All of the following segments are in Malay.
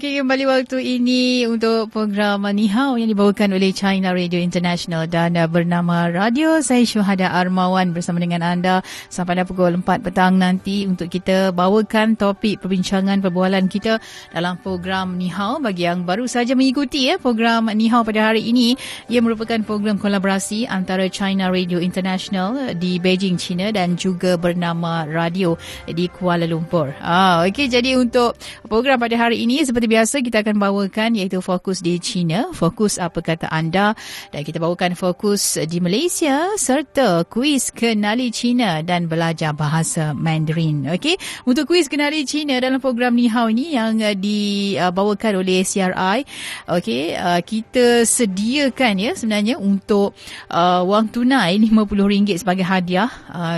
Okey, kembali waktu ini untuk program Nihao yang dibawakan oleh China Radio International dan uh, bernama Radio. Saya Syuhada Armawan bersama dengan anda sampai pada pukul 4 petang nanti untuk kita bawakan topik perbincangan perbualan kita dalam program Nihao. Bagi yang baru saja mengikuti ya program Nihao pada hari ini, ia merupakan program kolaborasi antara China Radio International di Beijing, China dan juga bernama Radio di Kuala Lumpur. Ah, okey, jadi untuk program pada hari ini seperti biasa kita akan bawakan iaitu fokus di China, fokus apa kata anda dan kita bawakan fokus di Malaysia serta kuis kenali China dan belajar bahasa Mandarin. Okey, untuk kuis kenali China dalam program Ni Hao ini yang uh, dibawakan oleh CRI, okey, uh, kita sediakan ya sebenarnya untuk uh, wang tunai RM50 sebagai hadiah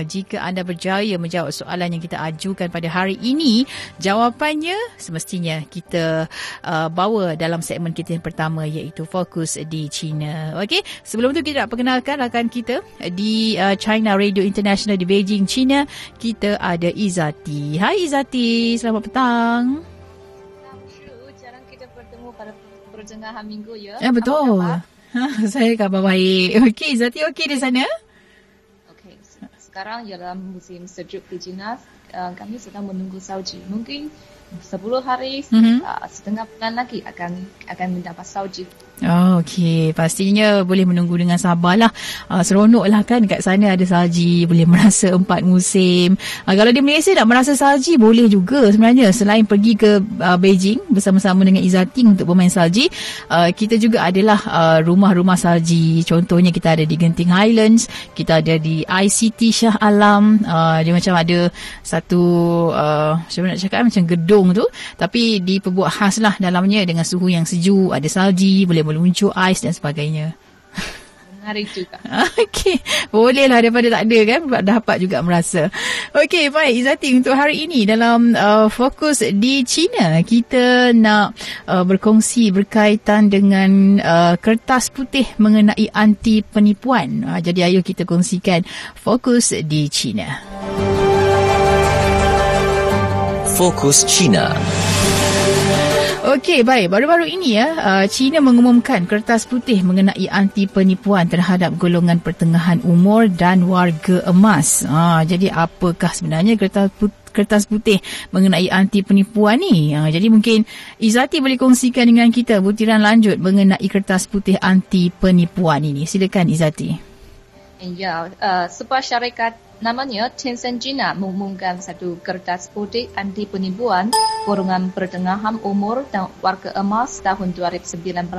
jika anda berjaya menjawab soalan yang kita ajukan pada hari ini. Jawapannya semestinya kita uh, bawa dalam segmen kita yang pertama iaitu fokus di China. Okey, sebelum tu kita nak perkenalkan rakan kita di uh, China Radio International di Beijing, China. Kita ada Izati. Hai Izati, selamat petang. Jarang kita bertemu pada pertengahan minggu ya. Ya betul. Ha, saya khabar baik. Okey, Izati okey di sana? Okey, sekarang ialah musim sejuk di China. Uh, kami sedang menunggu salji. Mungkin 10 hari mm-hmm. uh, setengah bulan lagi akan akan mendapat salji. Oh, Okey, pastinya boleh menunggu dengan sabarlah. Uh, seronoklah kan kat sana ada salji, boleh merasa empat musim. Uh, kalau di Malaysia nak merasa salji boleh juga sebenarnya. Selain pergi ke uh, Beijing bersama-sama dengan Izati untuk bermain salji, uh, kita juga adalah uh, rumah-rumah salji. Contohnya kita ada di Genting Highlands, kita ada di ICT Shah Alam. Uh, dia macam ada satu uh, macam nak cakap macam gedung tu, tapi diperbuat khas lah dalamnya dengan suhu yang sejuk, ada salji, boleh meluncur ais dan sebagainya. Menarik juga. Okey, boleh lah daripada tak ada kan, dapat juga merasa. Okey, baik Izati untuk hari ini dalam uh, fokus di China, kita nak uh, berkongsi berkaitan dengan uh, kertas putih mengenai anti penipuan. Uh, jadi ayo kita kongsikan fokus di China. Fokus China. Okey, baik. Baru-baru ini ya, uh, China mengumumkan kertas putih mengenai anti penipuan terhadap golongan pertengahan umur dan warga emas. Ha, jadi apakah sebenarnya kertas putih kertas putih mengenai anti penipuan ni. Ha, jadi mungkin Izati boleh kongsikan dengan kita butiran lanjut mengenai kertas putih anti penipuan ini. Silakan Izati. Ya, uh, sebuah syarikat namanya Tencent China mengumumkan satu kertas putih anti penipuan golongan pertengahan umur dan warga emas tahun 2019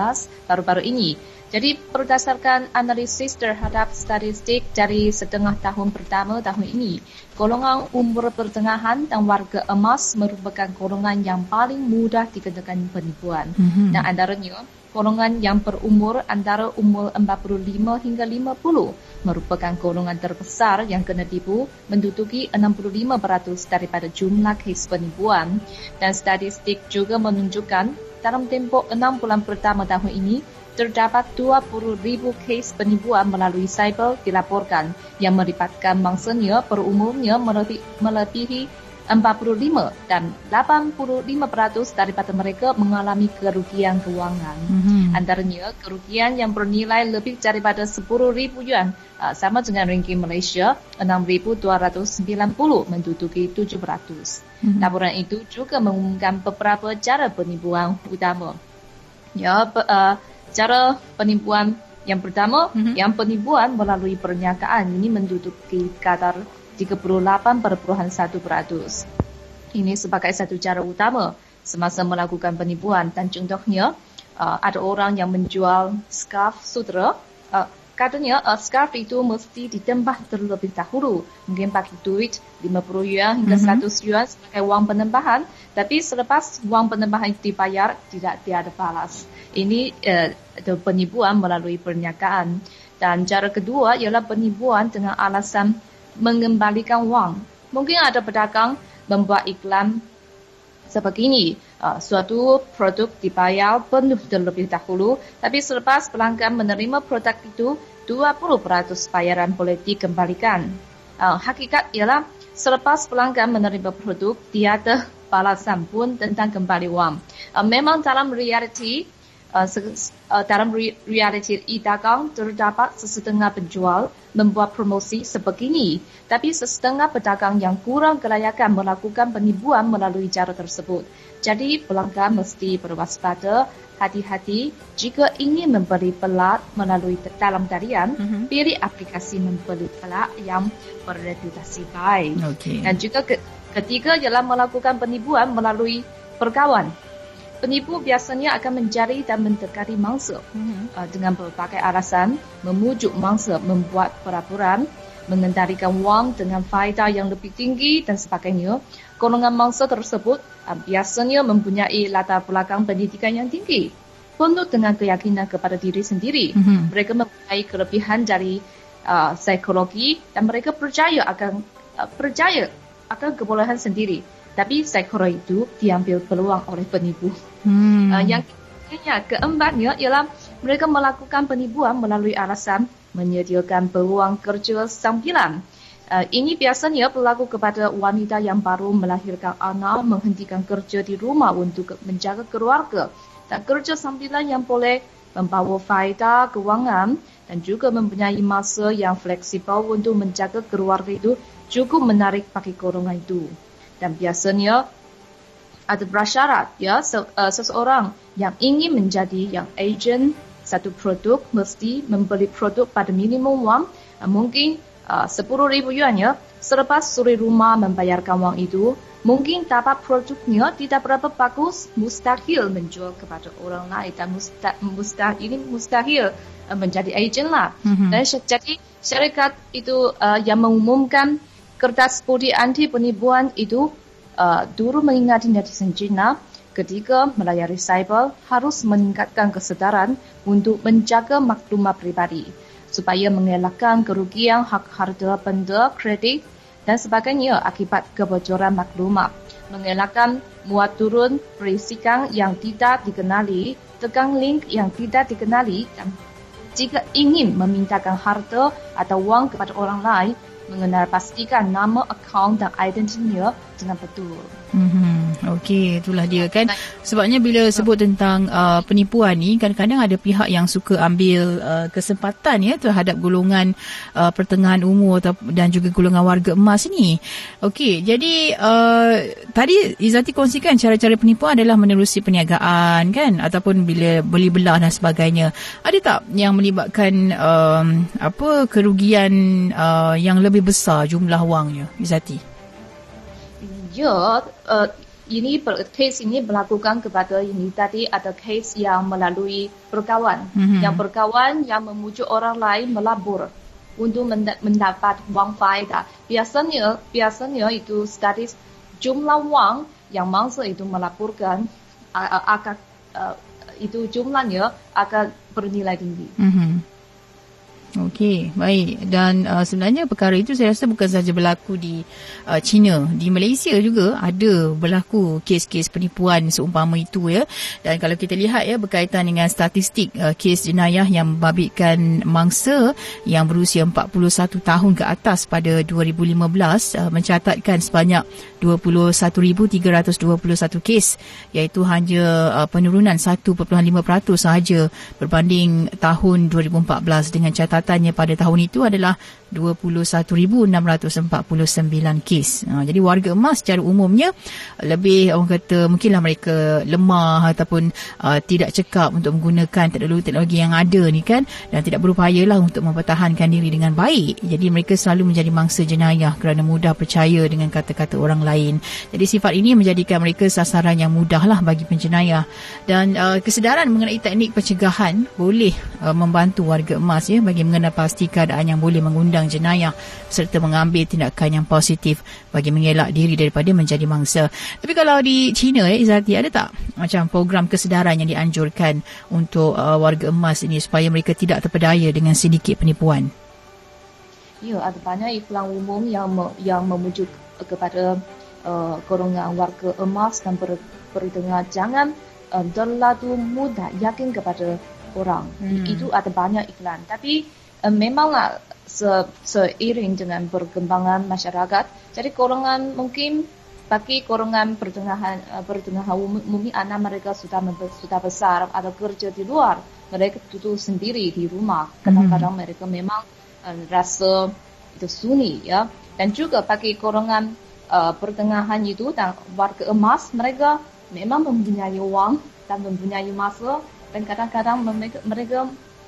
baru-baru ini. Jadi berdasarkan analisis terhadap statistik dari setengah tahun pertama tahun ini, golongan umur pertengahan dan warga emas merupakan golongan yang paling mudah dikenakan penipuan. Mm-hmm. Dan antaranya, golongan yang berumur antara umur 45 hingga 50 merupakan golongan terbesar yang kena tipu menduduki 65% daripada jumlah kes penipuan. Dan statistik juga menunjukkan dalam tempoh 6 bulan pertama tahun ini terdapat 20,000 kes penipuan melalui cyber dilaporkan yang melibatkan mangsanya berumurnya melebihi 45 dan 85% daripada mereka mengalami kerugian kewangan. Mm-hmm. Antaranya kerugian yang bernilai lebih daripada 10,000 yuan uh, sama dengan ringgit Malaysia 6,290 menduduki 700. Mm-hmm. Laporan itu juga mengumumkan beberapa cara penipuan utama. Ya, uh, cara penipuan yang pertama, mm-hmm. yang penipuan melalui perniagaan ini menduduki kadar 38.1%. Ini sebagai satu cara utama semasa melakukan penipuan. Dan contohnya uh, ada orang yang menjual scarf sutera. Uh, katanya uh, scarf itu mesti ditembah terlebih dahulu. Mungkin pakai duit 50 yuan hingga mm-hmm. 100 yuan sebagai wang penembahan. Tapi selepas wang penembahan itu dibayar tidak tiada balas. Ini uh, penipuan melalui perniagaan. Dan cara kedua ialah penipuan dengan alasan mengembalikan wang. Mungkin ada pedagang membuat iklan sebegini. Uh, suatu produk dibayar penuh terlebih dahulu tapi selepas pelanggan menerima produk itu 20% bayaran boleh dikembalikan. Uh, hakikat ialah selepas pelanggan menerima produk tiada balasan pun tentang kembali wang. Uh, memang dalam realiti uh, uh, dalam realiti e-dagang terdapat sesetengah penjual membuat promosi sebegini tapi sesetengah pedagang yang kurang kelayakan melakukan penipuan melalui cara tersebut. Jadi pelanggan mesti berwaspada hati-hati jika ingin membeli pelat melalui dalam tarian, mm-hmm. pilih aplikasi membeli pelat yang berreputasi baik. Okay. Dan juga ke, Ketiga ialah melakukan penipuan melalui perkawan. Penipu biasanya akan mencari dan mendekati mangsa mm-hmm. uh, dengan berbagai alasan, memujuk mangsa membuat perapuran, mengendalikan wang dengan faedah yang lebih tinggi dan sebagainya. Golongan mangsa tersebut uh, biasanya mempunyai latar belakang pendidikan yang tinggi, penuh dengan keyakinan kepada diri sendiri. Mm-hmm. Mereka mempunyai kelebihan dari uh, psikologi dan mereka percaya akan uh, percaya akan kebolehan sendiri. Tapi sekor itu diambil peluang oleh penipu. Hmm. Uh, yang ketiga, keempatnya ialah mereka melakukan penipuan melalui alasan menyediakan peluang kerja sambilan. Uh, ini biasanya berlaku kepada wanita yang baru melahirkan anak menghentikan kerja di rumah untuk menjaga keluarga dan kerja sambilan yang boleh membawa faedah kewangan dan juga mempunyai masa yang fleksibel untuk menjaga keluarga itu cukup menarik bagi golongan itu. Dan biasanya ada prasyarat ya uh, seseorang yang ingin menjadi yang agent satu produk mesti membeli produk pada minimum wang uh, mungkin uh, 10 ribu yuan ya. Selepas suri rumah membayarkan wang itu, mungkin dapat produknya tidak berapa bagus, mustahil menjual kepada orang lain dan mustahil, mustahil ini mustahil uh, menjadi agent lah. Mm-hmm. Dan jadi syarikat itu uh, yang mengumumkan kertas putih anti penipuan itu uh, dulu mengingati netizen China ketika melayari cyber harus meningkatkan kesedaran untuk menjaga maklumat pribadi supaya mengelakkan kerugian hak harta benda kredit dan sebagainya akibat kebocoran maklumat. Mengelakkan muat turun perisikan yang tidak dikenali, tekan link yang tidak dikenali dan jika ingin memintakan harta atau wang kepada orang lain, mengenal pastikan nama akaun dan identitinya dengan betul. Mm-hmm. Okey, itulah dia kan. Sebabnya bila sebut tentang uh, penipuan ni, kadang-kadang ada pihak yang suka ambil uh, kesempatan ya terhadap golongan uh, pertengahan umur dan juga golongan warga emas ni. Okey, jadi uh, tadi Izati kongsikan cara-cara penipuan adalah menerusi perniagaan kan ataupun bila beli belah dan sebagainya. Ada tak yang melibatkan um, apa kerugian uh, yang lebih besar jumlah wangnya, Izati? Ya, uh, ini kes ini berlakukan kepada ini tadi ada kes yang melalui perkawan. Mm-hmm. Yang perkawan yang memujuk orang lain melabur untuk mendapat wang faedah. Biasanya, biasanya itu statis jumlah wang yang mangsa itu melaporkan akan uh, itu jumlahnya akan bernilai tinggi. Mm-hmm. Okey, baik. Dan uh, sebenarnya perkara itu saya rasa bukan sahaja berlaku di uh, China, di Malaysia juga ada berlaku kes-kes penipuan seumpama itu ya. Dan kalau kita lihat ya berkaitan dengan statistik uh, kes jenayah yang membabitkan mangsa yang berusia 41 tahun ke atas pada 2015 uh, mencatatkan sebanyak 21,321 kes iaitu hanya uh, penurunan 1.5% sahaja berbanding tahun 2014 dengan catatan kesehatannya pada tahun itu adalah 21,649 kes. Ha, jadi warga emas secara umumnya lebih orang kata mungkinlah mereka lemah ataupun uh, tidak cekap untuk menggunakan teknologi-teknologi yang ada ni kan dan tidak berupaya lah untuk mempertahankan diri dengan baik. Jadi mereka selalu menjadi mangsa jenayah kerana mudah percaya dengan kata-kata orang lain. Jadi sifat ini menjadikan mereka sasaran yang mudah lah bagi penjenayah. Dan uh, kesedaran mengenai teknik pencegahan boleh uh, membantu warga emas ya bagi mengenal pasti keadaan yang boleh mengundang jenayah serta mengambil tindakan yang positif bagi mengelak diri daripada menjadi mangsa. Tapi kalau di China ya Izati ada tak macam program kesedaran yang dianjurkan untuk uh, warga emas ini supaya mereka tidak terpedaya dengan sedikit penipuan? Ya, ada banyak iklan umum yang me, yang memujuk kepada uh, golongan warga emas dan ber, berdengar jangan uh, terlalu mudah yakin kepada orang. Hmm. Itu ada banyak iklan. Tapi uh, memanglah se, seiring dengan perkembangan masyarakat, jadi golongan mungkin bagi golongan pertengahan uh, pertengahan umum anak mereka sudah sudah besar atau kerja di luar, mereka duduk sendiri di rumah. Kadang-kadang hmm. mereka memang uh, rasa itu sunyi ya. Dan juga bagi golongan uh, pertengahan itu dan warga emas, mereka memang mempunyai uang dan mempunyai masa dan kadang-kadang mereka, mereka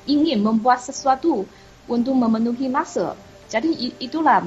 ingin membuat sesuatu untuk memenuhi masa. Jadi itulah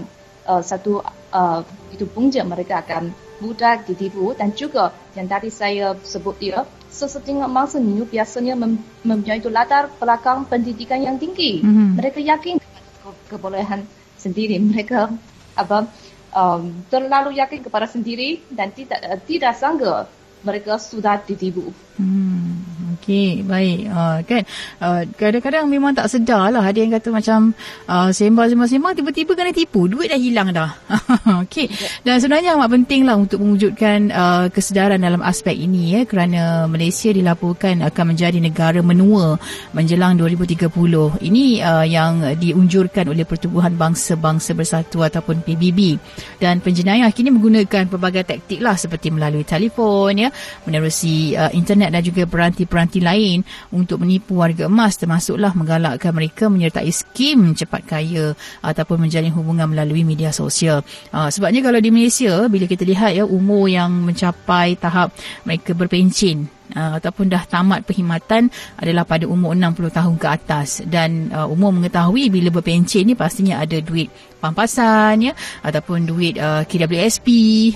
uh, satu uh, itu punca mereka akan mudah ditipu dan juga yang tadi saya sebut dia sesetengah mangsa ini biasanya mem- mempunyai latar belakang pendidikan yang tinggi. Mm-hmm. Mereka yakin ke- kebolehan sendiri. Mereka apa um, terlalu yakin kepada sendiri dan tidak uh, tidak sanggup mereka sudah ditipu. Hmm, Okey, baik. Uh, kan, uh, kadang-kadang memang tak sedar lah. Ada yang kata macam uh, sembang-sembang-sembang, tiba-tiba kena tipu. Duit dah hilang dah. Okey. Dan sebenarnya amat penting lah untuk mewujudkan uh, kesedaran dalam aspek ini. Ya, kerana Malaysia dilaporkan akan menjadi negara menua menjelang 2030. Ini uh, yang diunjurkan oleh Pertubuhan Bangsa-Bangsa Bersatu ataupun PBB. Dan penjenayah kini menggunakan pelbagai taktik lah seperti melalui telefon, ya, menerusi uh, internet dan juga peranti-peranti lain untuk menipu warga emas termasuklah menggalakkan mereka menyertai skim cepat kaya ataupun menjalin hubungan melalui media sosial. Uh, sebabnya kalau di Malaysia bila kita lihat ya umur yang mencapai tahap mereka berpencen Uh, ataupun dah tamat perkhidmatan adalah pada umur 60 tahun ke atas. Dan uh, umur mengetahui bila berpencen ni pastinya ada duit pampasan ya ataupun duit uh, KWSP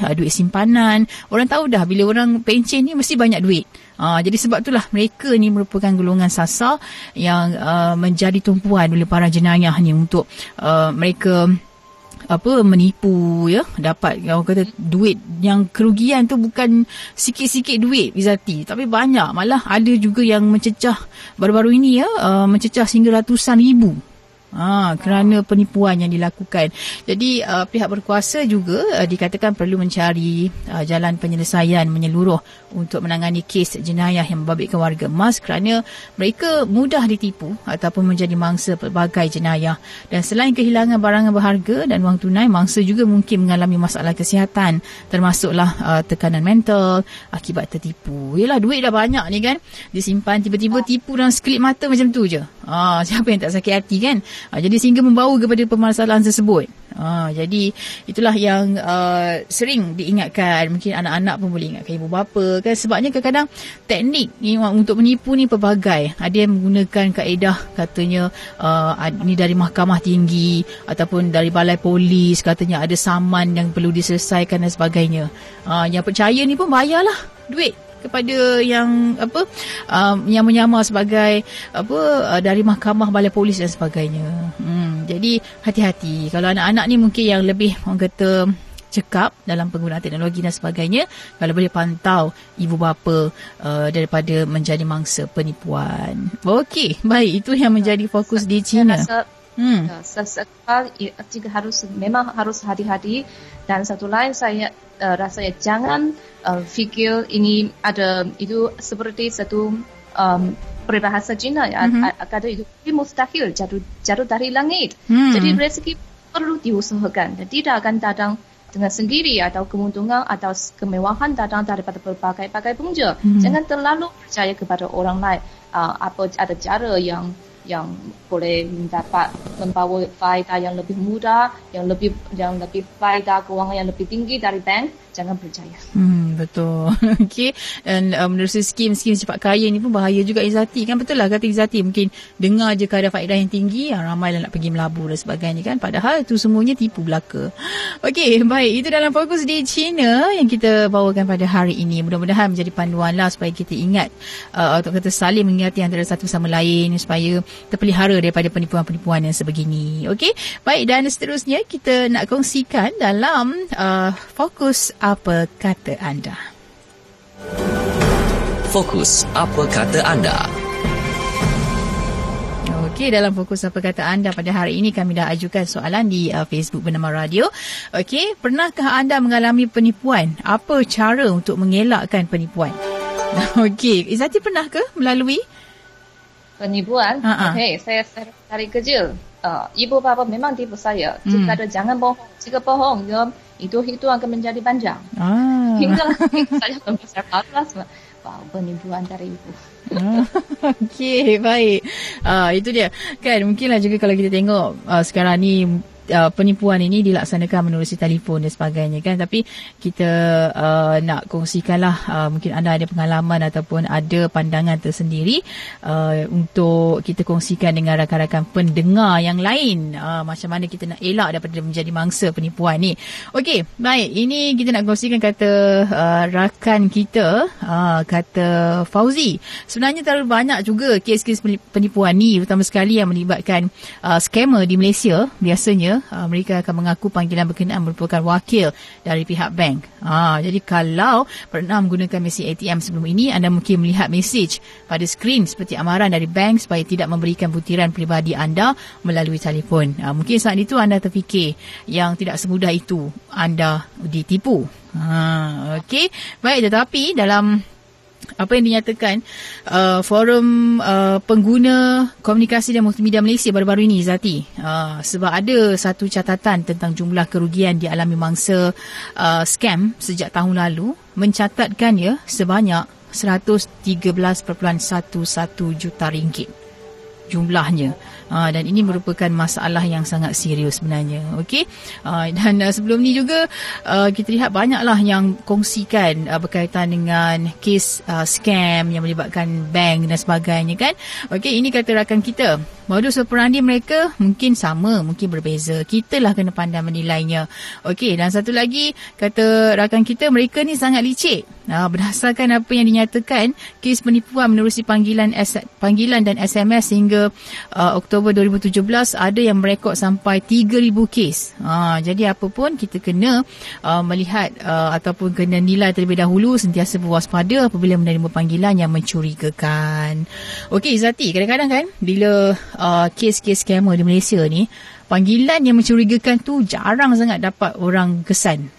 uh, duit simpanan. Orang tahu dah bila orang pencen ni mesti banyak duit. Uh, jadi sebab itulah mereka ni merupakan golongan sasar yang uh, menjadi tumpuan oleh para jenayah ni untuk uh, mereka apa menipu ya dapat. Orang kata duit yang kerugian tu bukan sikit-sikit duit Izati tapi banyak. Malah ada juga yang mencecah baru-baru ini ya uh, mencecah sehingga ratusan ribu. Ha, kerana penipuan yang dilakukan. Jadi uh, pihak berkuasa juga uh, dikatakan perlu mencari uh, jalan penyelesaian menyeluruh untuk menangani kes jenayah yang membabitkan warga emas kerana mereka mudah ditipu ataupun menjadi mangsa pelbagai jenayah. Dan selain kehilangan barangan berharga dan wang tunai, mangsa juga mungkin mengalami masalah kesihatan termasuklah uh, tekanan mental akibat tertipu. Yalah duit dah banyak ni kan disimpan tiba-tiba tipu dalam sekelip mata macam tu je. Ha, siapa yang tak sakit hati kan? Ha, jadi sehingga membawa kepada permasalahan tersebut. Ha, jadi itulah yang uh, sering diingatkan. Mungkin anak-anak pun boleh ingatkan ibu bapa. Kan? Sebabnya kadang-kadang teknik ni untuk menipu ni pelbagai. Ada yang menggunakan kaedah katanya uh, ni dari mahkamah tinggi ataupun dari balai polis katanya ada saman yang perlu diselesaikan dan sebagainya. Ha, yang percaya ni pun bayarlah duit kepada yang apa um, yang menyamar sebagai apa uh, dari mahkamah balai polis dan sebagainya. Hmm, jadi hati-hati kalau anak-anak ni mungkin yang lebih orang kata cekap dalam penggunaan teknologi dan sebagainya kalau boleh pantau ibu bapa uh, daripada menjadi mangsa penipuan. Okey, baik itu yang menjadi fokus di China. Hmm. Sesekal jika harus memang harus hati-hati dan satu lain saya uh, rasanya jangan uh, fikir ini ada itu seperti satu um, peribahasa Cina ya mm-hmm. kata itu mustahil jatuh jatuh dari langit. Hmm. Jadi rezeki perlu diusahakan dan tidak akan datang dengan sendiri atau keuntungan atau kemewahan datang daripada berbagai-bagai punca. Hmm. Jangan terlalu percaya kepada orang lain. Uh, apa ada cara yang yang boleh mendapat membawa faedah yang lebih mudah, yang lebih yang lebih faedah kewangan yang lebih tinggi dari bank, jangan percaya. Hmm, betul. Okey. Dan um, menerusi skim-skim cepat kaya ni pun bahaya juga Izati. Kan betul lah kata Izati. Mungkin dengar je ada faedah yang tinggi, yang ramai lah nak pergi melabur dan sebagainya kan. Padahal itu semuanya tipu belaka. Okey, baik. Itu dalam fokus di China yang kita bawakan pada hari ini. Mudah-mudahan menjadi panduan lah supaya kita ingat uh, atau kata saling mengingati antara satu sama lain supaya terpelihara daripada penipuan-penipuan yang sebegini. Okey. Baik dan seterusnya kita nak kongsikan dalam uh, fokus apa kata anda? Fokus apa kata anda? Okey, dalam fokus apa kata anda pada hari ini kami dah ajukan soalan di uh, Facebook bernama Radio. Okey, pernahkah anda mengalami penipuan? Apa cara untuk mengelakkan penipuan? Okey, Izati pernah ke melalui penipuan? Ha-ha. Okey, saya, dari kecil. Uh, ibu bapa memang tipu saya. Jika ada jangan bohong. Jika bohong, ya, itu itu akan menjadi panjang. Ah. Hingga saya membesar kelas. Wow, penipuan dari ibu. Ah, Okey, baik. Uh, itu dia. Kan mungkinlah juga kalau kita tengok uh, sekarang ni uh, penipuan ini dilaksanakan menerusi telefon dan sebagainya kan tapi kita uh, nak kongsikanlah uh, mungkin anda ada pengalaman ataupun ada pandangan tersendiri uh, untuk kita kongsikan dengan rakan-rakan pendengar yang lain uh, macam mana kita nak elak daripada menjadi mangsa penipuan ni. Okey, baik. Ini kita nak kongsikan kata uh, rakan kita uh, kata Fauzi. Sebenarnya terlalu banyak juga kes-kes penipuan ni terutama sekali yang melibatkan uh, scammer di Malaysia biasanya uh, mereka akan mengaku panggilan berkenaan merupakan wakil dari pihak bank. Ha, jadi kalau pernah menggunakan mesin ATM sebelum ini anda mungkin melihat mesej pada skrin seperti amaran dari bank supaya tidak memberikan butiran peribadi anda melalui telefon. Ha, mungkin saat itu anda terfikir yang tidak semudah itu anda ditipu. Ha, okey. Baik tetapi dalam apa yang dinyatakan uh, forum uh, pengguna komunikasi dan multimedia Malaysia baru-baru ini Zati. Uh, sebab ada satu catatan tentang jumlah kerugian dialami mangsa uh, scam sejak tahun lalu mencatatkan ya sebanyak 113.11 juta ringgit jumlahnya uh, dan ini merupakan masalah yang sangat serius sebenarnya. Okey? Uh, dan uh, sebelum ni juga uh, kita lihat banyaklah yang kongsikan uh, berkaitan dengan kes uh, scam yang melibatkan bank dan sebagainya kan? Okey ini kata rakan kita. Modus operandi mereka mungkin sama mungkin berbeza. Kita lah kena pandai menilainya. Okey dan satu lagi kata rakan kita mereka ni sangat licik. Uh, berdasarkan apa yang dinyatakan kes penipuan menerusi panggilan panggilan dan SMS hingga uh, Oktober 2017 ada yang merekod sampai 3000 kes. Ha, jadi apa pun kita kena uh, melihat uh, ataupun kena nilai terlebih dahulu sentiasa berwaspada apabila menerima panggilan yang mencurigakan. Okey Zati, kadang-kadang kan bila uh, kes-kes scammer di Malaysia ni panggilan yang mencurigakan tu jarang sangat dapat orang kesan.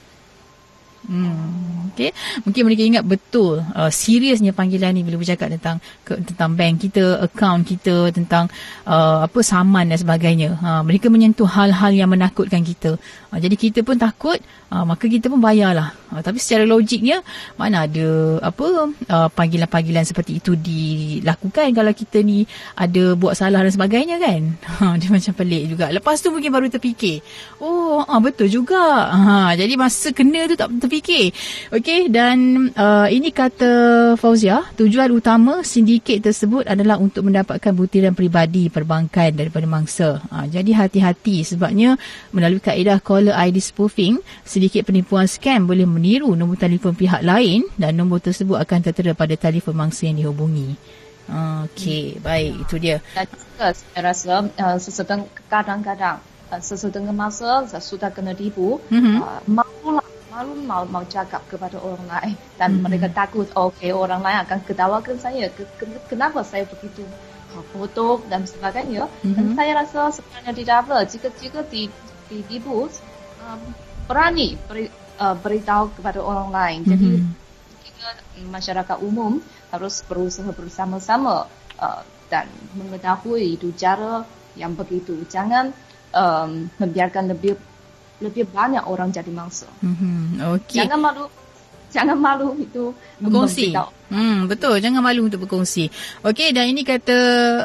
Hmm, okay. Mungkin mereka ingat betul uh, seriusnya panggilan ni bila bercakap tentang ke, tentang bank kita, akaun kita, tentang uh, apa saman dan sebagainya. Ha, mereka menyentuh hal-hal yang menakutkan kita. Ha, jadi kita pun takut, ha, maka kita pun bayarlah. Ha, tapi secara logiknya mana ada apa uh, panggilan-panggilan seperti itu dilakukan kalau kita ni ada buat salah dan sebagainya kan. Ha, dia macam pelik juga. Lepas tu mungkin baru terfikir. Oh, ha, betul juga. Ha, jadi masa kena tu tak terfikir. Okey dan uh, ini kata Fauzia, tujuan utama sindiket tersebut adalah untuk mendapatkan butiran peribadi perbankan daripada mangsa. Ha, jadi hati-hati sebabnya melalui kaedah caller ID spoofing, sedikit penipuan scam boleh meniru nombor telefon pihak lain dan nombor tersebut akan tertera pada telefon mangsa yang dihubungi. Okey, baik itu dia. Saya rasa uh, sesetengah kadang-kadang uh, sesetengah masa sudah kena tipu, Mhm. uh, lah, malu mau mau cakap kepada orang lain dan Mhm. mereka takut okey orang lain akan ketawakan saya Ke- ke- kenapa saya begitu uh, bodoh dan sebagainya Mhm. dan saya rasa sebenarnya tidak apa jika jika di ditipu um, berani beri, uh, beritahu kepada orang lain jadi Mhm. kita masyarakat umum harus berusaha bersama-sama uh, dan mengetahui itu cara yang begitu. Jangan um, membiarkan lebih lebih banyak orang jadi mangsa. Mhm. Okey. Jangan malu, jangan malu itu berkongsi. Hmm, betul. Jangan malu untuk berkongsi. Okey, dan ini kata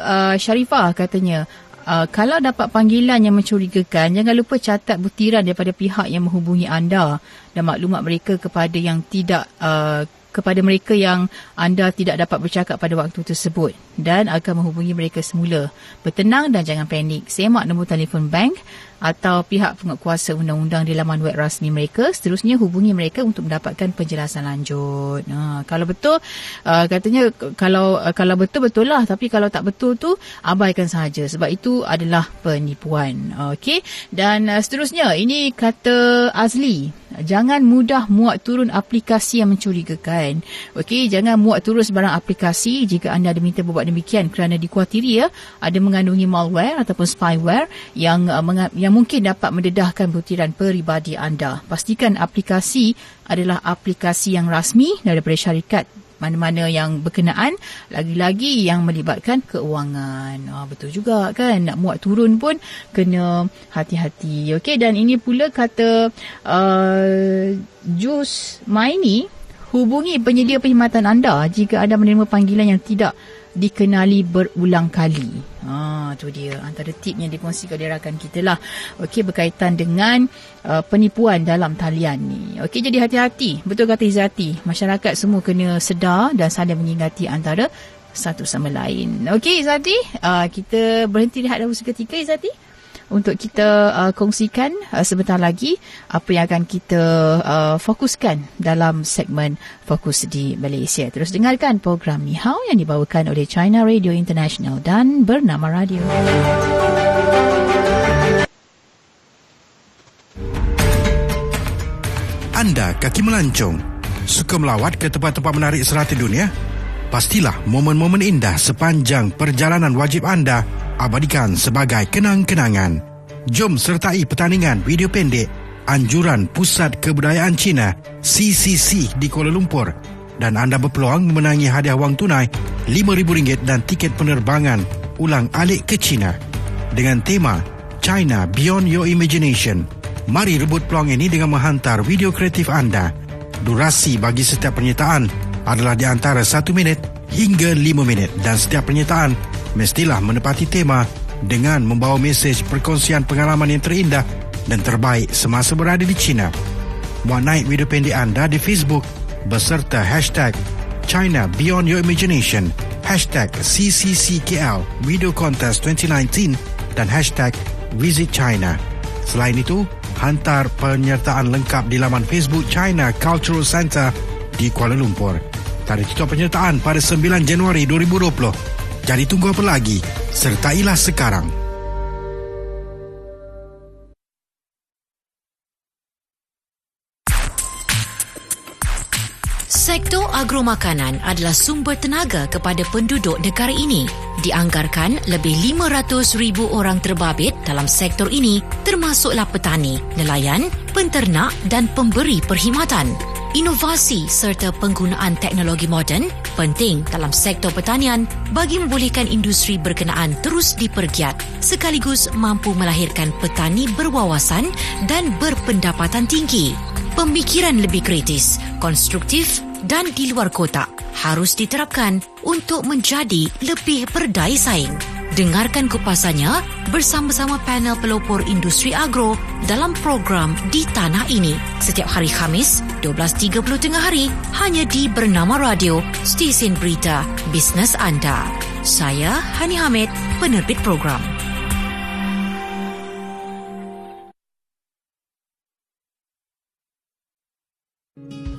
uh, Sharifah katanya, uh, kalau dapat panggilan yang mencurigakan, jangan lupa catat butiran daripada pihak yang menghubungi anda dan maklumat mereka kepada yang tidak uh, kepada mereka yang anda tidak dapat bercakap pada waktu tersebut dan akan menghubungi mereka semula. Bertenang dan jangan panik. Semak nombor telefon bank atau pihak penguatkuasa undang-undang di laman web rasmi mereka. Seterusnya hubungi mereka untuk mendapatkan penjelasan lanjut. Ha, kalau betul, uh, katanya kalau uh, kalau betul betul lah. Tapi kalau tak betul tu abaikan sahaja sebab itu adalah penipuan. Okey. Dan uh, seterusnya ini kata Azli. jangan mudah muat turun aplikasi yang mencurigakan. Okey, jangan muat turun sebarang aplikasi jika anda diminta berbuat demikian kerana dikuatiri ya ada mengandungi malware ataupun spyware yang uh, yang mungkin dapat mendedahkan butiran peribadi anda. Pastikan aplikasi adalah aplikasi yang rasmi daripada syarikat mana-mana yang berkenaan lagi-lagi yang melibatkan keuangan. Ah betul juga kan nak muat turun pun kena hati-hati. Okey dan ini pula kata uh, Jus Maini hubungi penyedia perkhidmatan anda jika anda menerima panggilan yang tidak dikenali berulang kali. Ha, tu dia antara tip yang dikongsikan oleh rakan kita lah. Okey, berkaitan dengan uh, penipuan dalam talian ni. Okey, jadi hati-hati. Betul kata Izzati. Masyarakat semua kena sedar dan saling mengingati antara satu sama lain. Okey, Izzati. Uh, kita berhenti lihat dahulu seketika, Izzati untuk kita uh, kongsikan uh, sebentar lagi apa yang akan kita uh, fokuskan dalam segmen Fokus di Malaysia. Terus dengarkan program Ni Hao yang dibawakan oleh China Radio International dan Bernama Radio. Anda kaki melancong, suka melawat ke tempat-tempat menarik serata dunia? Pastilah momen-momen indah sepanjang perjalanan wajib anda abadikan sebagai kenang-kenangan. Jom sertai pertandingan video pendek Anjuran Pusat Kebudayaan Cina CCC di Kuala Lumpur dan anda berpeluang memenangi hadiah wang tunai RM5,000 dan tiket penerbangan ulang alik ke China dengan tema China Beyond Your Imagination. Mari rebut peluang ini dengan menghantar video kreatif anda. Durasi bagi setiap penyertaan adalah di antara 1 minit hingga 5 minit dan setiap penyertaan mestilah menepati tema dengan membawa mesej perkongsian pengalaman yang terindah dan terbaik semasa berada di China. Muat naik video pendek anda di Facebook beserta hashtag China Beyond Your Imagination, hashtag CCCKL Video Contest 2019 dan hashtag Visit China. Selain itu, hantar penyertaan lengkap di laman Facebook China Cultural Center di Kuala Lumpur. Tarikh penyertaan pada 9 Januari 2020. Jadi tunggu apa lagi? Sertailah sekarang. Sektor agromakanan adalah sumber tenaga kepada penduduk negara ini. Dianggarkan lebih 500 ribu orang terbabit dalam sektor ini termasuklah petani, nelayan, penternak dan pemberi perkhidmatan. Inovasi serta penggunaan teknologi moden penting dalam sektor pertanian bagi membolehkan industri berkenaan terus dipergiat sekaligus mampu melahirkan petani berwawasan dan berpendapatan tinggi. Pemikiran lebih kritis, konstruktif dan di luar kotak harus diterapkan untuk menjadi lebih berdaya saing. Dengarkan kupasannya bersama-sama panel pelopor industri agro dalam program Di Tanah Ini setiap hari Khamis 12.30 tengah hari hanya di Bernama Radio, stesen berita bisnes anda. Saya Hani Hamid, penerbit program.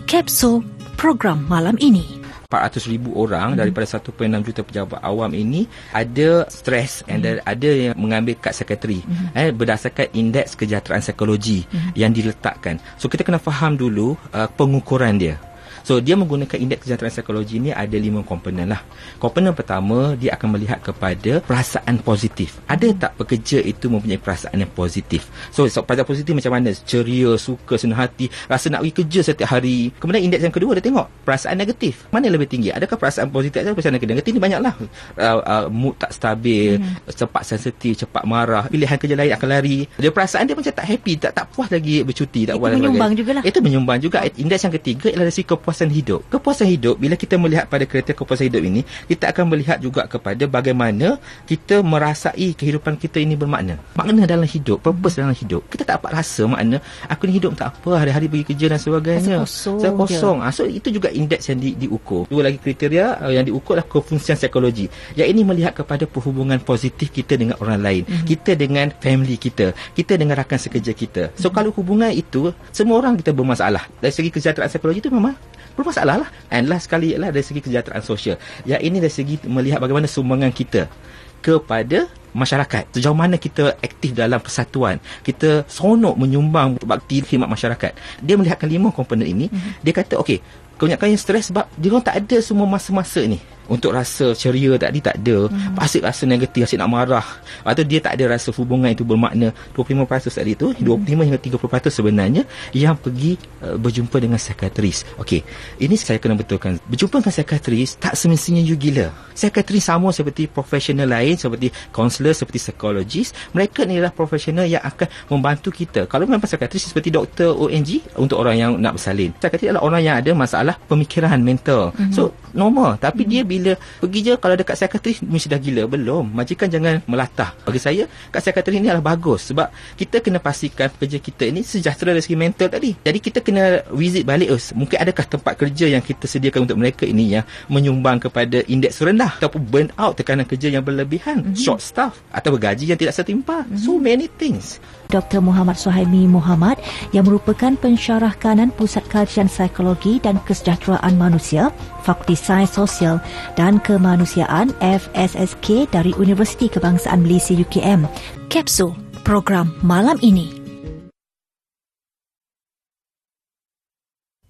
Kapsul program malam ini. 400 ribu orang mm-hmm. daripada 1.6 juta pejabat awam ini ada stres mm-hmm. dan ada yang mengambil kad sekretari mm-hmm. eh, berdasarkan indeks kejahteraan psikologi mm-hmm. yang diletakkan. So kita kena faham dulu uh, pengukuran dia. So dia menggunakan indeks kejahteraan psikologi ni ada lima komponen lah. Komponen pertama dia akan melihat kepada perasaan positif. Ada tak pekerja itu mempunyai perasaan yang positif? So, so perasaan positif macam mana? Ceria, suka, senang hati, rasa nak pergi kerja setiap hari. Kemudian indeks yang kedua dia tengok perasaan negatif. Mana lebih tinggi? Adakah perasaan positif atau perasaan negatif? Ni banyaklah. Uh, uh, mood tak stabil, hmm. cepat sensitif, cepat marah, pilihan kerja lain akan lari. Dia perasaan dia macam tak happy, tak tak puas lagi bercuti, tak Itu menyumbang jugalah. Itu menyumbang juga. Indeks yang ketiga ialah segi kepuasan hidup. Kepuasan hidup, bila kita melihat pada kriteria kepuasan hidup ini, kita akan melihat juga kepada bagaimana kita merasai kehidupan kita ini bermakna. Makna dalam hidup, purpose dalam hidup. Kita tak dapat rasa makna, aku ni hidup tak apa, hari-hari pergi kerja dan sebagainya. Rasa kosong. Saya kosong. Ha, so, itu juga indeks yang di, diukur. Dua lagi kriteria uh, yang diukur adalah kefungsian psikologi. Yang ini melihat kepada perhubungan positif kita dengan orang lain. Mm-hmm. Kita dengan family kita. Kita dengan rakan sekerja kita. So, mm-hmm. kalau hubungan itu, semua orang kita bermasalah. Dari segi kesejahteraan psikologi itu memang bermasalah lah. And last sekali ialah dari segi kesejahteraan sosial. Yang ini dari segi melihat bagaimana sumbangan kita kepada masyarakat. Sejauh mana kita aktif dalam persatuan, kita sonok menyumbang bakti khidmat masyarakat. Dia melihatkan lima komponen ini, mm-hmm. dia kata okey, kebanyakan yang stres sebab dia orang tak ada semua masa-masa ni untuk rasa ceria tadi tak ada hmm. asyik rasa negatif asyik nak marah atau dia tak ada rasa hubungan itu bermakna 25% tadi tu hmm. 25 hingga 30% sebenarnya yang pergi uh, berjumpa dengan psikiatris okey ini saya kena betulkan berjumpa dengan psikiatris tak semestinya you gila psikiatris sama seperti profesional lain seperti kaunselor seperti psikologis mereka ni adalah profesional yang akan membantu kita kalau memang psikiatris seperti doktor ONG untuk orang yang nak bersalin psikiatris adalah orang yang ada masalah pemikiran mental hmm. so normal. Tapi hmm. dia bila pergi je kalau dekat psikiatris mesti dah gila. Belum. Majikan jangan melatah. Bagi saya kat psikiatris ni adalah bagus. Sebab kita kena pastikan kerja kita ini sejahtera dari segi mental tadi. Jadi kita kena visit balik us mungkin adakah tempat kerja yang kita sediakan untuk mereka ini yang menyumbang kepada indeks rendah ataupun burn out tekanan kerja yang berlebihan? Mm-hmm. short staff atau gaji yang tidak setimpal. Mm-hmm. so many things Dr. Muhammad Suhaimi Muhammad yang merupakan pensyarah kanan Pusat Kajian Psikologi dan Kesejahteraan Manusia, Fakulti Sains Sosial dan Kemanusiaan FSSK dari Universiti Kebangsaan Malaysia UKM. Kapsul program malam ini.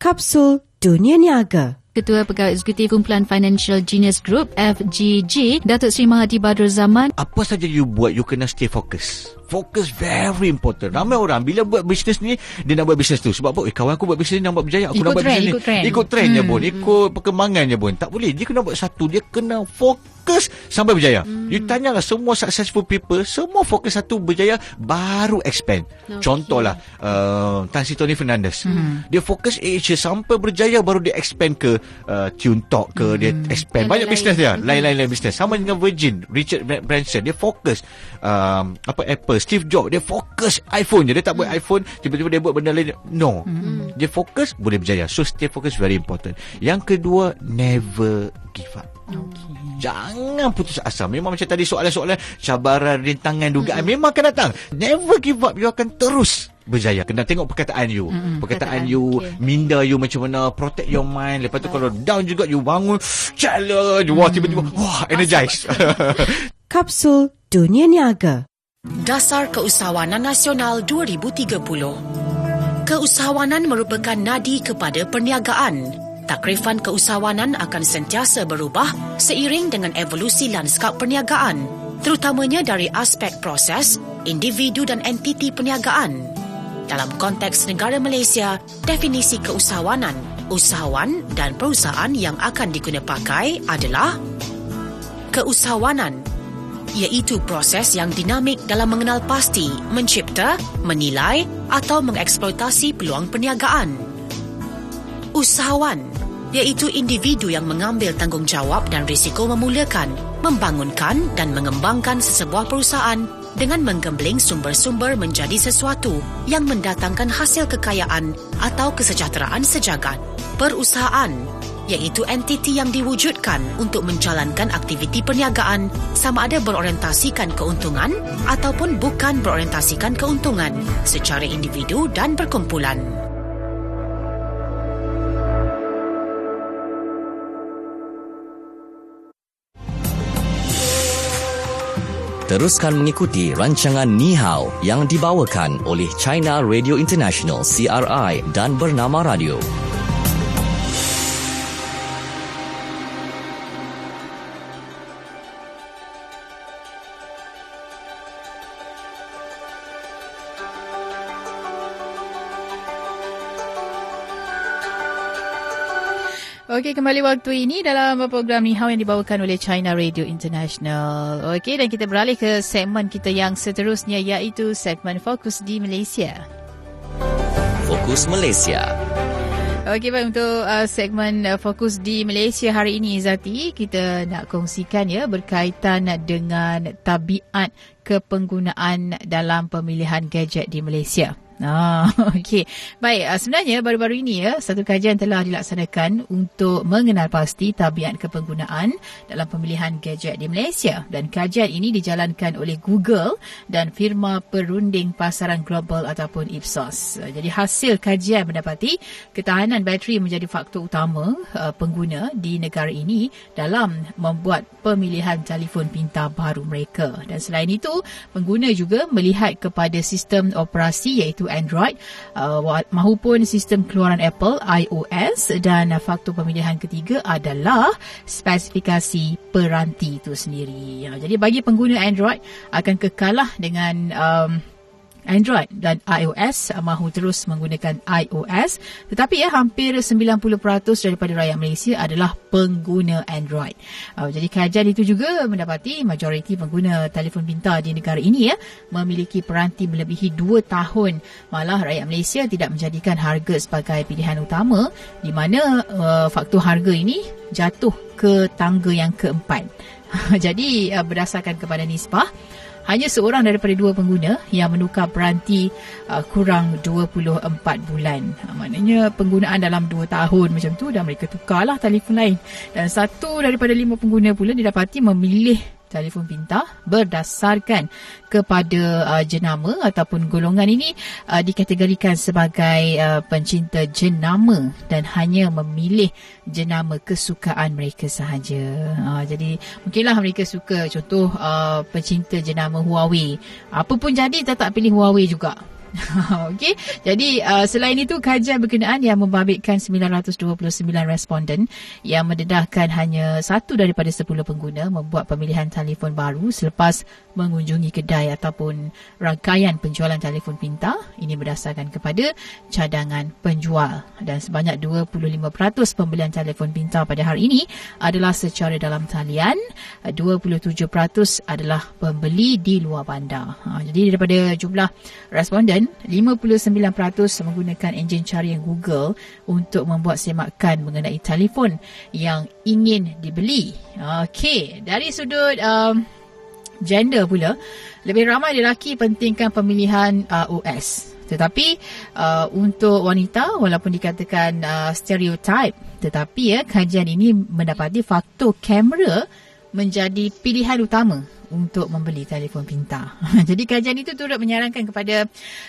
Kapsul Dunia Niaga. Ketua Pegawai Eksekutif Kumpulan Financial Genius Group FGG Datuk Seri Mahathir Badrul Zaman apa saja you buat you kena stay focus Focus very important. Ramai orang bila buat bisnes ni dia nak buat bisnes tu. Sebab apa? Eh, kawan aku buat bisnes ni nak buat berjaya. Aku ikut nak buat trend, bisnes ikut ni. trend. Ikut trend je Hmm, pun. Ikut perkembangannya pun. Tak boleh. Dia kena buat satu. Dia kena fokus sampai berjaya. Hmm. You tanyalah semua successful people. Semua fokus satu berjaya baru expand. Okay. Contohlah uh, Tan Sri Tony Fernandez. Hmm. Dia fokus Asia sampai berjaya baru dia expand ke uh, Tune Talk ke. Dia expand. Yang Banyak bisnes dia. Hmm. Lain-lain bisnes. Sama dengan Virgin. Richard Branson. Dia fokus. Um, apa Apple. Steve Jobs. Dia fokus iPhone je. Dia tak buat iPhone. Tiba-tiba dia buat benda lain. No. Dia fokus. Boleh berjaya. So stay focus very important. Yang kedua. Never give up. Okay. Jangan putus asa. Memang macam tadi soalan-soalan cabaran, rintangan, dugaan memang akan datang. Never give up. You akan terus berjaya. Kena tengok perkataan you. Mm-mm, perkataan perkataan. you, Okay. minda you macam mana, protect your mind. Lepas tu kalau down juga you bangun, challenge. Wah tiba-tiba wah energize. Kapsul Dunia Niaga. Dasar Keusahawanan Nasional 2030. Keusahawanan merupakan nadi kepada perniagaan. Takrifan keusahawanan akan sentiasa berubah seiring dengan evolusi lanskap perniagaan, terutamanya dari aspek proses, individu dan entiti perniagaan. Dalam konteks negara Malaysia, definisi keusahawanan, usahawan dan perusahaan yang akan diguna pakai adalah keusahawanan iaitu proses yang dinamik dalam mengenal pasti, mencipta, menilai atau mengeksploitasi peluang perniagaan. Usahawan iaitu individu yang mengambil tanggungjawab dan risiko memulakan, membangunkan dan mengembangkan sesebuah perusahaan dengan menggembling sumber-sumber menjadi sesuatu yang mendatangkan hasil kekayaan atau kesejahteraan sejagat. Perusahaan iaitu entiti yang diwujudkan untuk menjalankan aktiviti perniagaan sama ada berorientasikan keuntungan ataupun bukan berorientasikan keuntungan secara individu dan berkumpulan. Teruskan mengikuti rancangan Ni Hao yang dibawakan oleh China Radio International CRI dan Bernama Radio. Okey, kembali waktu ini dalam program Ni Hao yang dibawakan oleh China Radio International. Okey, dan kita beralih ke segmen kita yang seterusnya iaitu segmen Fokus di Malaysia. Fokus Malaysia. Okey, baik untuk uh, segmen uh, Fokus di Malaysia hari ini Izati, kita nak kongsikan ya berkaitan dengan tabiat kepenggunaan dalam pemilihan gadget di Malaysia. Ah, okey. Baik, uh, sebenarnya baru-baru ini ya, satu kajian telah dilaksanakan untuk mengenal pasti tabiat kepenggunaan dalam pemilihan gadget di Malaysia dan kajian ini dijalankan oleh Google dan firma perunding pasaran global ataupun Ipsos. Uh, jadi hasil kajian mendapati ketahanan bateri menjadi faktor utama uh, pengguna di negara ini dalam membuat pemilihan telefon pintar baru mereka. Dan selain itu, pengguna juga melihat kepada sistem operasi iaitu Android uh, mahupun sistem keluaran Apple iOS dan uh, faktor pemilihan ketiga adalah spesifikasi peranti itu sendiri. Uh, jadi bagi pengguna Android akan kekalah dengan um, Android dan iOS mahu terus menggunakan iOS tetapi ya hampir 90% daripada rakyat Malaysia adalah pengguna Android. Uh, jadi kajian itu juga mendapati majoriti pengguna telefon pintar di negara ini ya memiliki peranti melebihi 2 tahun. Malah rakyat Malaysia tidak menjadikan harga sebagai pilihan utama di mana uh, faktor harga ini jatuh ke tangga yang keempat. jadi uh, berdasarkan kepada nisbah hanya seorang daripada dua pengguna yang menukar peranti uh, kurang 24 bulan. Uh, maknanya penggunaan dalam 2 tahun macam tu dan mereka tukarlah telefon lain. Dan satu daripada lima pengguna pula didapati memilih telefon pintar berdasarkan kepada uh, jenama ataupun golongan ini uh, dikategorikan sebagai uh, pencinta jenama dan hanya memilih jenama kesukaan mereka sahaja. Uh, jadi mungkinlah mereka suka contoh uh, pencinta jenama Huawei. Apa pun jadi tetap pilih Huawei juga. Okey. Jadi uh, selain itu kajian berkenaan yang membabitkan 929 responden yang mendedahkan hanya satu daripada 10 pengguna membuat pemilihan telefon baru selepas mengunjungi kedai ataupun rangkaian penjualan telefon pintar. Ini berdasarkan kepada cadangan penjual dan sebanyak 25% pembelian telefon pintar pada hari ini adalah secara dalam talian, 27% adalah pembeli di luar bandar. Ha, jadi daripada jumlah responden dan 59% menggunakan enjin carian Google untuk membuat semakan mengenai telefon yang ingin dibeli. Okey, dari sudut um, gender pula, lebih ramai lelaki pentingkan pemilihan uh, OS. Tetapi uh, untuk wanita walaupun dikatakan uh, stereotype tetapi ya kajian ini mendapati faktor kamera menjadi pilihan utama untuk membeli telefon pintar. Jadi kajian itu turut menyarankan kepada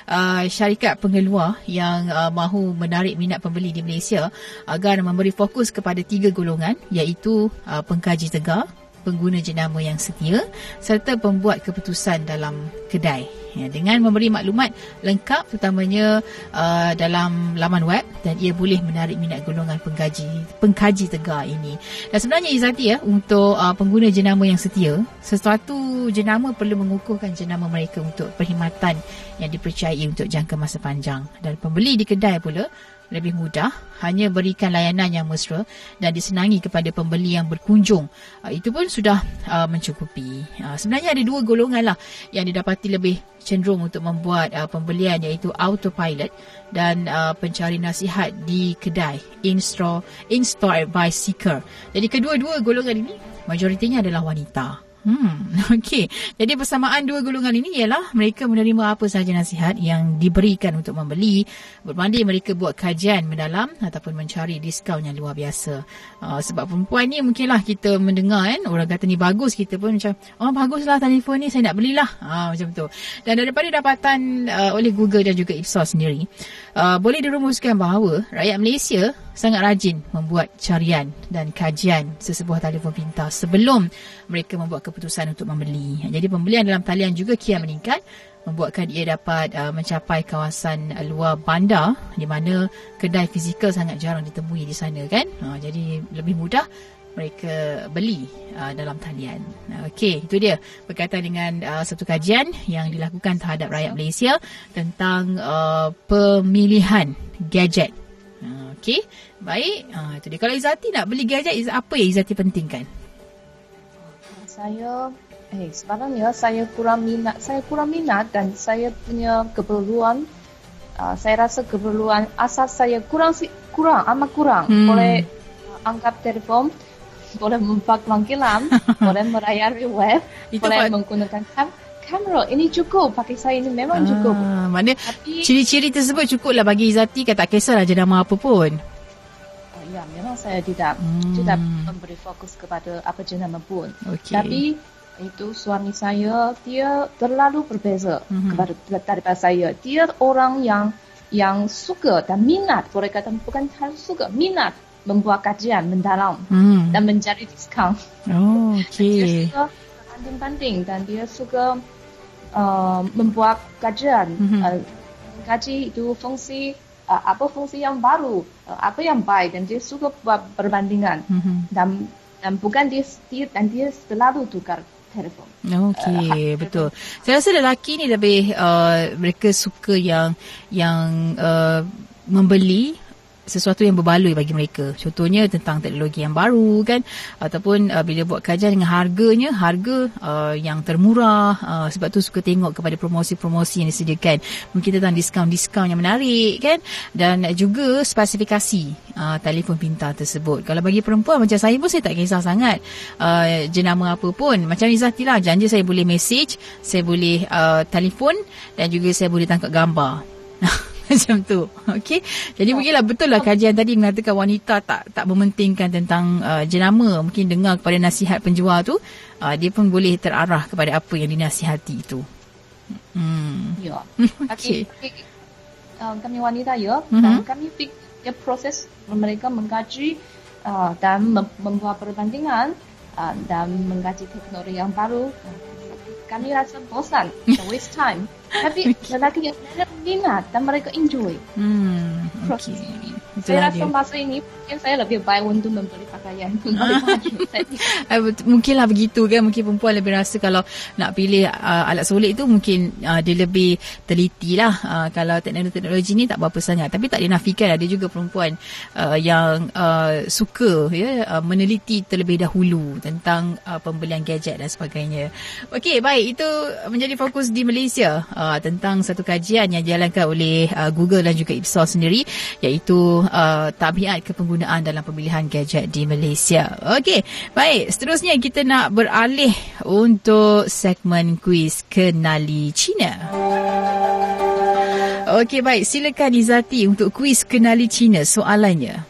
uh, syarikat pengeluar yang uh, mahu menarik minat pembeli di Malaysia agar memberi fokus kepada tiga golongan iaitu uh, pengkaji tegar, pengguna jenama yang setia serta pembuat keputusan dalam kedai. Ya, dengan memberi maklumat lengkap terutamanya uh, dalam laman web dan ia boleh menarik minat golongan pengkaji pengkaji tegar ini. Dan sebenarnya Izati ya untuk uh, pengguna jenama yang setia, sesuatu jenama perlu mengukuhkan jenama mereka untuk perkhidmatan yang dipercayai untuk jangka masa panjang. Dan pembeli di kedai pula lebih mudah hanya berikan layanan yang mesra dan disenangi kepada pembeli yang berkunjung. Uh, itu pun sudah uh, mencukupi. Uh, sebenarnya ada dua golongan lah yang didapati lebih cenderung untuk membuat uh, pembelian iaitu autopilot dan uh, pencari nasihat di kedai in-store in-store advice seeker. Jadi kedua-dua golongan ini majoritinya adalah wanita Hmm, okey. Jadi persamaan dua golongan ini ialah mereka menerima apa sahaja nasihat yang diberikan untuk membeli berbanding mereka buat kajian mendalam ataupun mencari diskaun yang luar biasa. Uh, sebab perempuan ni mungkinlah kita mendengar kan orang kata ni bagus kita pun macam oh baguslah telefon ni saya nak belilah. Uh, macam tu. Dan daripada dapatan uh, oleh Google dan juga Ipsos sendiri uh, boleh dirumuskan bahawa rakyat Malaysia sangat rajin membuat carian dan kajian sesebuah telefon pintar sebelum mereka membuat keputusan untuk membeli. Jadi pembelian dalam talian juga kian meningkat membuatkan ia dapat uh, mencapai kawasan uh, luar bandar di mana kedai fizikal sangat jarang ditemui di sana kan. Uh, jadi lebih mudah mereka beli uh, dalam talian. Okey, itu dia berkaitan dengan uh, satu kajian yang dilakukan terhadap rakyat Malaysia tentang uh, pemilihan gadget. Uh, Okey, baik. Uh, itu dia. Kalau Izati nak beli gadget, apa yang Izati pentingkan? saya eh sekarang ya saya kurang minat saya kurang minat dan saya punya keperluan uh, saya rasa keperluan asal saya kurang kurang amat kurang hmm. boleh uh, anggap telefon boleh membuat panggilan boleh merayari web Itu boleh apa? menggunakan kam kamera ini cukup pakai saya ini memang cukup. Ah, mana Tapi- ciri-ciri tersebut cukuplah bagi Izzati kan tak kisahlah jenama apa pun. Oh, ya, memang saya tidak Hmm. tidak memberi fokus kepada apa jenama pun. Okey. Tapi itu suami saya dia terlalu berbeza Mhm. kepada daripada saya. Dia orang yang yang suka dan minat, boleh kata bukan harus suka, minat membuat kajian mendalam Hmm. dan mencari diskaun. Oh, Dia okey. suka banding-banding dan dia suka uh, membuat kajian. Mhm. Uh, kaji itu fungsi uh, apa fungsi yang baru, uh, apa yang baik dan dia suka buat perbandingan Mhm. dan dan bukan dia, dia dan dia selalu tukar telefon. Okey, betul. Saya rasa lelaki ni lebih uh, mereka suka yang yang uh, membeli sesuatu yang berbaloi bagi mereka. Contohnya tentang teknologi yang baru kan ataupun uh, bila buat kajian dengan harganya, harga uh, yang termurah uh, sebab tu suka tengok kepada promosi-promosi yang disediakan. Mungkin tentang diskaun-diskaun yang menarik kan dan juga spesifikasi uh, telefon pintar tersebut. Kalau bagi perempuan macam saya pun saya tak kisah sangat uh, jenama apa pun. Macam Izzati lah janji saya boleh message, saya boleh uh, telefon dan juga saya boleh tangkap gambar. Macam tu. Okey. Jadi mungkinlah betul lah kajian tadi mengatakan wanita tak tak mementingkan tentang uh, jenama. Mungkin dengar kepada nasihat penjual tu, uh, dia pun boleh terarah kepada apa yang dinasihati itu. Hmm. Ya. Okey. Uh, kami wanita ya Mhm. dan kami fikir proses mereka mengkaji uh, dan mem- membuat perbandingan uh, dan mengkaji teknologi yang baru. Kami rasa bosan, waste time. Tapi lelaki yang minat dan mereka enjoy. Hmm. Proses. Itulah Saya rasa dia. masa ini mungkin saya lebih baik untuk membeli pakaian, bet- mungkinlah begitu kan. Mungkin perempuan lebih rasa kalau nak pilih uh, alat solid tu mungkin uh, dia lebih teliti lah uh, kalau teknologi ni tak berapa sangat. Tapi tak dinafikan ada juga perempuan uh, yang uh, suka ya uh, meneliti terlebih dahulu tentang uh, pembelian gadget dan sebagainya. Okey baik. Itu menjadi fokus di Malaysia uh, tentang satu kajian yang dijalankan oleh uh, Google dan juga Ipsos sendiri iaitu uh, tabiat kepenggunaan dalam pemilihan gadget di Malaysia. Okey, baik. Seterusnya kita nak beralih untuk segmen kuis Kenali Cina. Okey, baik. Silakan Izati untuk kuis Kenali Cina soalannya.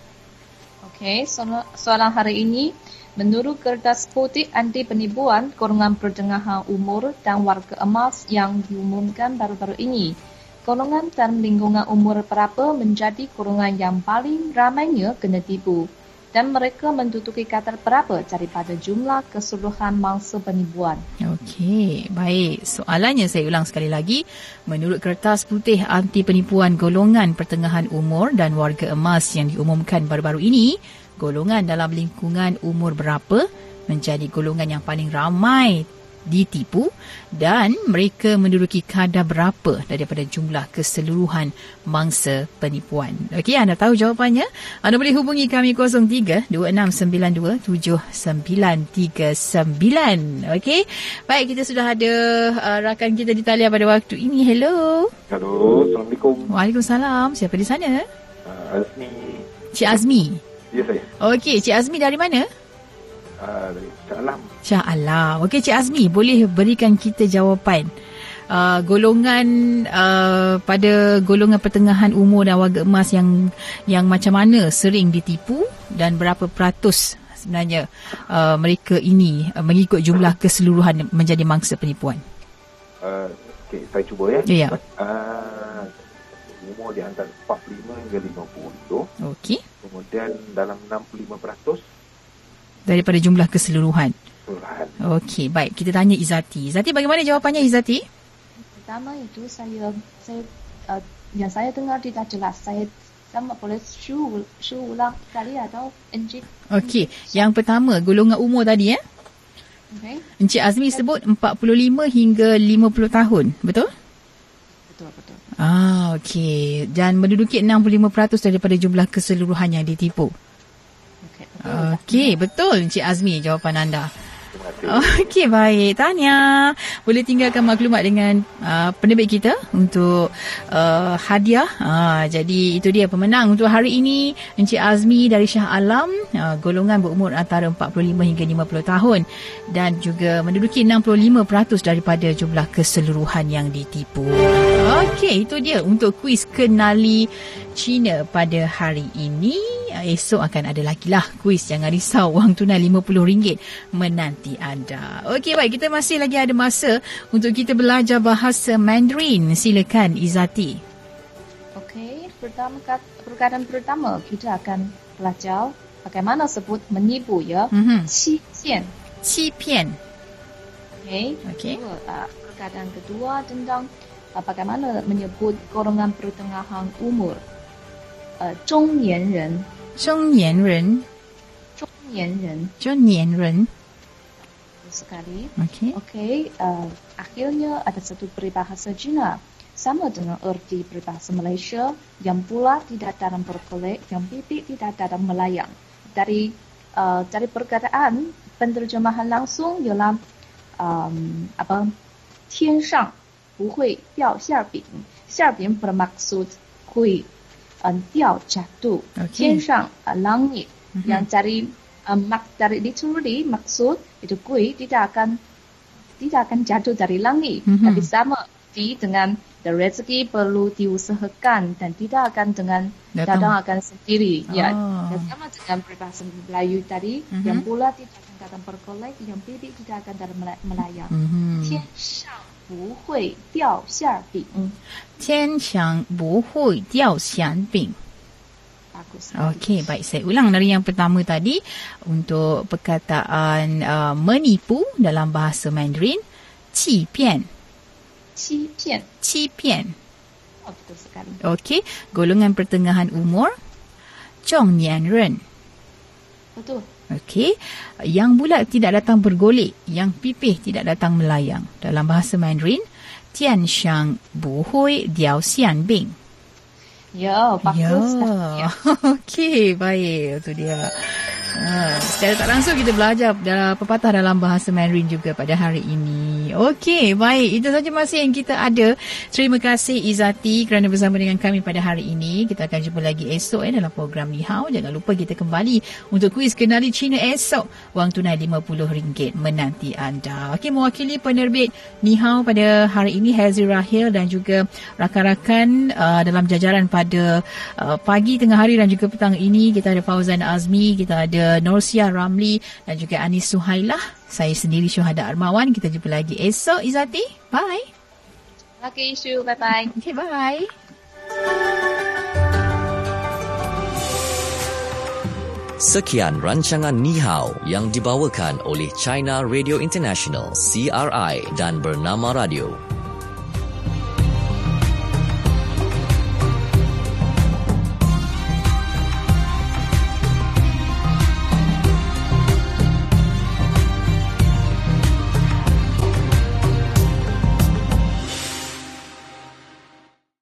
Okey, soal- soalan hari ini menurut kertas putih anti penipuan golongan pertengahan umur dan warga emas yang diumumkan baru-baru ini. Golongan dan lingkungan umur berapa menjadi golongan yang paling ramainya kena tipu dan mereka menduduki kadar berapa daripada jumlah keseluruhan mangsa penipuan. Okey, baik. Soalannya saya ulang sekali lagi. Menurut kertas putih anti penipuan golongan pertengahan umur dan warga emas yang diumumkan baru-baru ini, golongan dalam lingkungan umur berapa menjadi golongan yang paling ramai ditipu dan mereka menduduki kadar berapa daripada jumlah keseluruhan mangsa penipuan. Okey, anda tahu jawapannya? Anda boleh hubungi kami 03 2692 7939. Okey. Baik, kita sudah ada uh, rakan kita di talian pada waktu ini. Hello. Halo, Assalamualaikum. Waalaikumsalam. Siapa di sana? Uh, Azmi. Cik Azmi. Ya saya. Okey, Cik Azmi dari mana? Uh, dari Alam. Shah Alam. Okey, Cik Azmi, boleh berikan kita jawapan uh, golongan uh, pada golongan pertengahan umur dan warga emas yang yang macam mana sering ditipu dan berapa peratus sebenarnya uh, mereka ini uh, mengikut jumlah keseluruhan menjadi mangsa penipuan. Uh, okay, saya cuba ya. Ya. Uh, umur di antara 45 hingga 50. Okey. Kemudian dalam 65% Daripada jumlah keseluruhan. Okey, baik. Kita tanya Izati. Izati bagaimana jawapannya Izati? Pertama itu saya saya uh, yang saya dengar tidak jelas. Saya sama boleh shu shu ulang sekali atau encik. Okey, yang pertama golongan umur tadi eh. Okay. Encik Azmi sebut 45 hingga 50 tahun, betul? Betul betul. Ah, okey. Dan menduduki 65% daripada jumlah keseluruhan yang ditipu. Okey, betul Encik Azmi jawapan anda. Okey, baik. Tanya, boleh tinggalkan maklumat dengan uh, penerbit kita untuk uh, hadiah. Uh, jadi, itu dia pemenang untuk hari ini. Encik Azmi dari Shah Alam, uh, golongan berumur antara 45 hingga 50 tahun dan juga menduduki 65% daripada jumlah keseluruhan yang ditipu. Okey, itu dia untuk kuis kenali China pada hari ini. Esok akan ada lagi lah kuis. Jangan risau, wang tunai RM50 menanti anda. Okey, baik. Kita masih lagi ada masa untuk kita belajar bahasa Mandarin. Silakan, Izati. Okey, pertama perkataan pertama kita akan belajar bagaimana sebut menipu ya. Mhm. Qipian. Cipian. Okey. Okey. Uh, perkataan kedua tentang uh, bagaimana menyebut golongan pertengahan umur. Uh, 中年人，中年人，中年人中年人。sekali. Okey, uh, akhirnya ada satu peribahasa Cina sama dengan erti peribahasa Malaysia yang pula tidak dalam berkelek, yang pipi tidak dalam melayang. Dari uh, dari perkataan penterjemahan langsung ialah um, apa 天上不会掉馅饼，馅饼 bermaksud kui until jatuh. Okay. Tian uh, langit. Mm-hmm. Yang cari uh, mak dari dituruti maksud itu kui tidak akan tidak akan jatuh dari langit. Mm-hmm. Tapi sama di dengan the rezeki perlu diusahakan dan tidak akan dengan datang, datang akan sendiri. Ya, oh. Ya. Dan sama dengan peribahasa Melayu tadi mm-hmm. yang pula tidak akan datang perkolek yang bibit tidak akan datang melayang. Mm-hmm. 不会掉馅饼天上不会掉馅饼。 bagus Okey, baik. Saya ulang dari yang pertama tadi untuk perkataan uh, menipu dalam bahasa Mandarin. 欺骗,欺骗欺骗. oh, betul sekali Okey, golongan pertengahan umur. 中年人. betul Okey. Yang bulat tidak datang bergolek, yang pipih tidak datang melayang. Dalam bahasa Mandarin, Tian Shang Bu Hui Diao Xian Bing. Ya, bagus. Ya. ya. Okey, baik. Itu dia. Ha, secara tak langsung kita belajar dalam pepatah dalam bahasa Mandarin juga pada hari ini. Okey, baik. Itu saja masa yang kita ada. Terima kasih Izati kerana bersama dengan kami pada hari ini. Kita akan jumpa lagi esok eh, dalam program Ni Hao. Jangan lupa kita kembali untuk kuis kenali Cina esok. Wang tunai RM50 menanti anda. Okey, mewakili penerbit Ni Hao pada hari ini Hazi Rahil dan juga rakan-rakan uh, dalam jajaran pada uh, pagi, tengah hari dan juga petang ini. Kita ada Fauzan Azmi, kita ada Norsia Ramli dan juga Anis Suhailah. Saya sendiri Syuhada Armawan. Kita jumpa lagi esok Izati. Bye. lagi isu bye bye Okay, bye. Sekian rancangan Ni Hao yang dibawakan oleh China Radio International CRI dan Bernama Radio.